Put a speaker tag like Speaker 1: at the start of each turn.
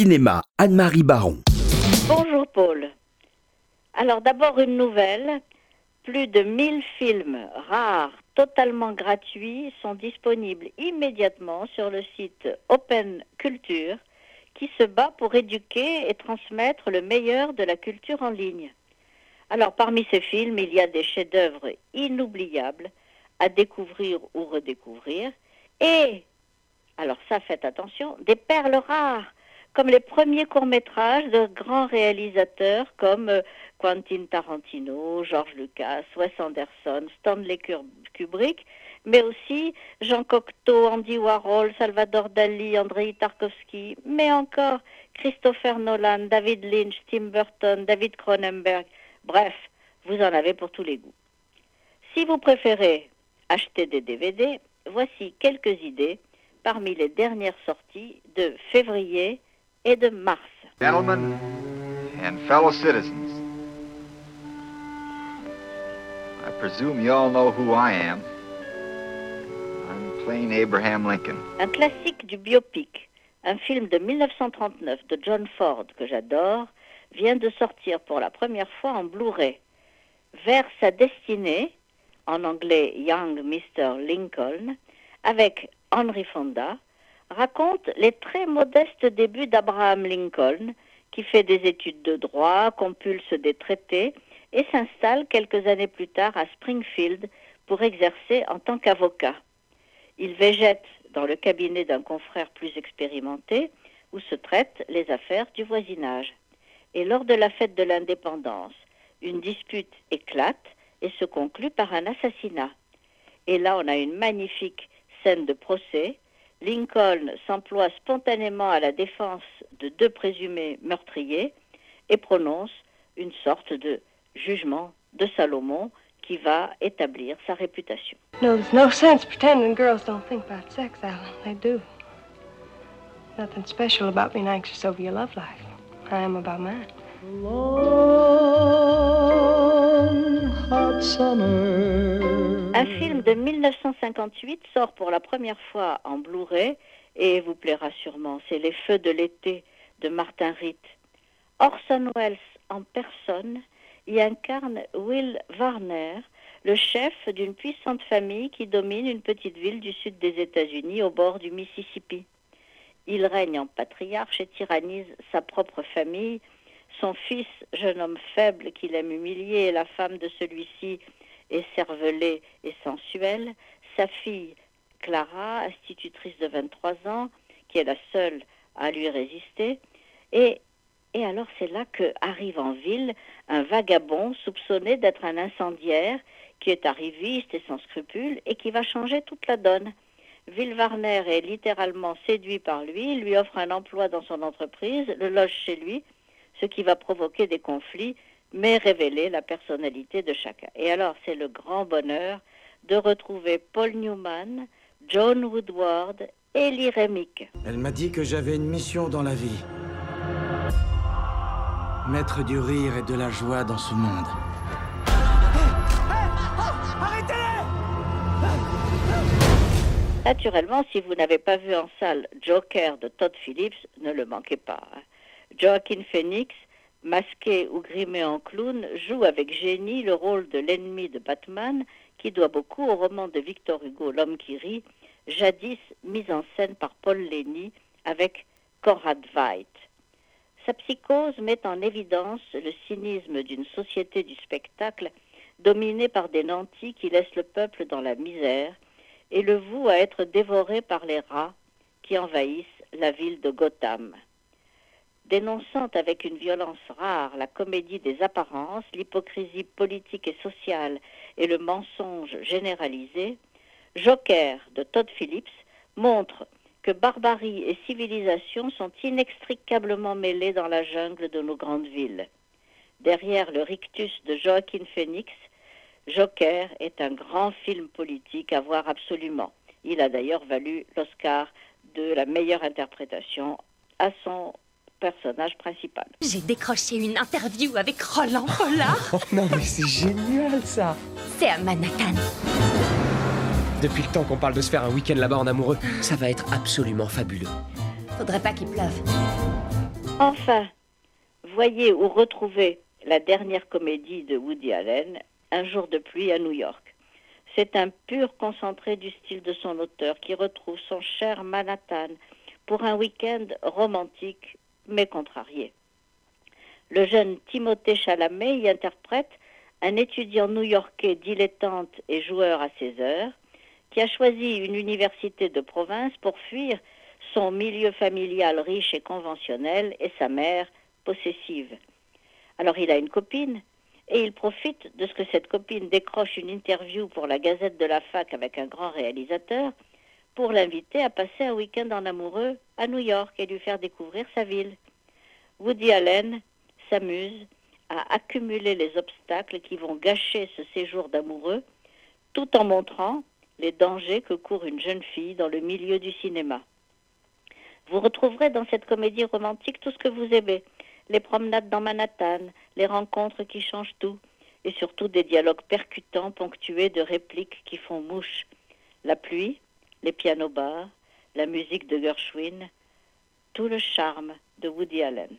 Speaker 1: Cinéma, Anne-Marie Baron.
Speaker 2: Bonjour Paul. Alors d'abord une nouvelle. Plus de 1000 films rares, totalement gratuits, sont disponibles immédiatement sur le site Open Culture qui se bat pour éduquer et transmettre le meilleur de la culture en ligne. Alors parmi ces films, il y a des chefs-d'œuvre inoubliables à découvrir ou redécouvrir et, alors ça faites attention, des perles rares comme les premiers courts-métrages de grands réalisateurs comme euh, Quentin Tarantino, George Lucas, Wes Anderson, Stanley Kubrick, mais aussi Jean Cocteau, Andy Warhol, Salvador Dali, Andrei Tarkovsky, mais encore Christopher Nolan, David Lynch, Tim Burton, David Cronenberg. Bref, vous en avez pour tous les goûts. Si vous préférez acheter des DVD, voici quelques idées parmi les dernières sorties de février et de mars.
Speaker 3: Gentlemen and fellow citizens, I presume you all know who I am. I'm plain Abraham Lincoln.
Speaker 2: Un classique du biopic, un film de 1939 de John Ford que j'adore, vient de sortir pour la première fois en Blu-ray. Vers sa destinée, en anglais Young Mr. Lincoln, avec Henry Fonda, raconte les très modestes débuts d'Abraham Lincoln, qui fait des études de droit, compulse des traités et s'installe quelques années plus tard à Springfield pour exercer en tant qu'avocat. Il végète dans le cabinet d'un confrère plus expérimenté où se traitent les affaires du voisinage. Et lors de la fête de l'indépendance, une dispute éclate et se conclut par un assassinat. Et là, on a une magnifique scène de procès Lincoln s'emploie spontanément à la défense de deux présumés meurtriers et prononce une sorte de jugement de Salomon qui va établir sa réputation.
Speaker 4: No, there's no sense pretending girls don't think about sex, Alan. They do. Nothing special about being anxious over your love life. I am about mine.
Speaker 2: Long, hot summer. Un film de 1958 sort pour la première fois en Blu-ray et vous plaira sûrement. C'est Les Feux de l'été de Martin Ritt. Orson Welles en personne y incarne Will Warner, le chef d'une puissante famille qui domine une petite ville du sud des États-Unis au bord du Mississippi. Il règne en patriarche et tyrannise sa propre famille. Son fils, jeune homme faible qu'il aime humilier, et la femme de celui-ci et cervelée et sensuelle, sa fille Clara, institutrice de 23 ans, qui est la seule à lui résister, et, et alors c'est là que arrive en ville un vagabond soupçonné d'être un incendiaire, qui est arriviste et sans scrupules, et qui va changer toute la donne. Warner est littéralement séduit par lui, lui offre un emploi dans son entreprise, le loge chez lui, ce qui va provoquer des conflits mais révéler la personnalité de chacun. Et alors, c'est le grand bonheur de retrouver Paul Newman, John Woodward et Lee Remick.
Speaker 5: Elle m'a dit que j'avais une mission dans la vie. Mettre du rire et de la joie dans ce monde.
Speaker 2: Naturellement, si vous n'avez pas vu en salle Joker de Todd Phillips, ne le manquez pas. Hein. Joaquin Phoenix masqué ou grimé en clown, joue avec génie le rôle de l'ennemi de Batman, qui doit beaucoup au roman de Victor Hugo, L'homme qui rit, jadis mis en scène par Paul Lenny avec Conrad Veidt. Sa psychose met en évidence le cynisme d'une société du spectacle dominée par des nantis qui laissent le peuple dans la misère et le voue à être dévoré par les rats qui envahissent la ville de Gotham dénonçant avec une violence rare la comédie des apparences, l'hypocrisie politique et sociale et le mensonge généralisé, Joker de Todd Phillips montre que barbarie et civilisation sont inextricablement mêlées dans la jungle de nos grandes villes. Derrière le rictus de Joaquin Phoenix, Joker est un grand film politique à voir absolument. Il a d'ailleurs valu l'Oscar de la meilleure interprétation à son personnage principal.
Speaker 6: J'ai décroché une interview avec Roland Pollard.
Speaker 7: oh non, mais c'est génial ça
Speaker 6: C'est à Manhattan.
Speaker 7: Depuis le temps qu'on parle de se faire un week-end là-bas en amoureux, ça va être absolument fabuleux.
Speaker 6: Faudrait pas qu'il pleuve.
Speaker 2: Enfin, voyez ou retrouvez la dernière comédie de Woody Allen, Un jour de pluie à New York. C'est un pur concentré du style de son auteur qui retrouve son cher Manhattan pour un week-end romantique mais contrarié. Le jeune Timothée Chalamet y interprète un étudiant new-yorkais dilettante et joueur à ses heures, qui a choisi une université de province pour fuir son milieu familial riche et conventionnel et sa mère possessive. Alors il a une copine et il profite de ce que cette copine décroche une interview pour la Gazette de la Fac avec un grand réalisateur pour l'inviter à passer un week-end en amoureux à New York et lui faire découvrir sa ville. Woody Allen s'amuse à accumuler les obstacles qui vont gâcher ce séjour d'amoureux tout en montrant les dangers que court une jeune fille dans le milieu du cinéma. Vous retrouverez dans cette comédie romantique tout ce que vous aimez, les promenades dans Manhattan, les rencontres qui changent tout, et surtout des dialogues percutants ponctués de répliques qui font mouche. La pluie, les pianos bars, la musique de Gershwin, tout le charme de Woody Allen.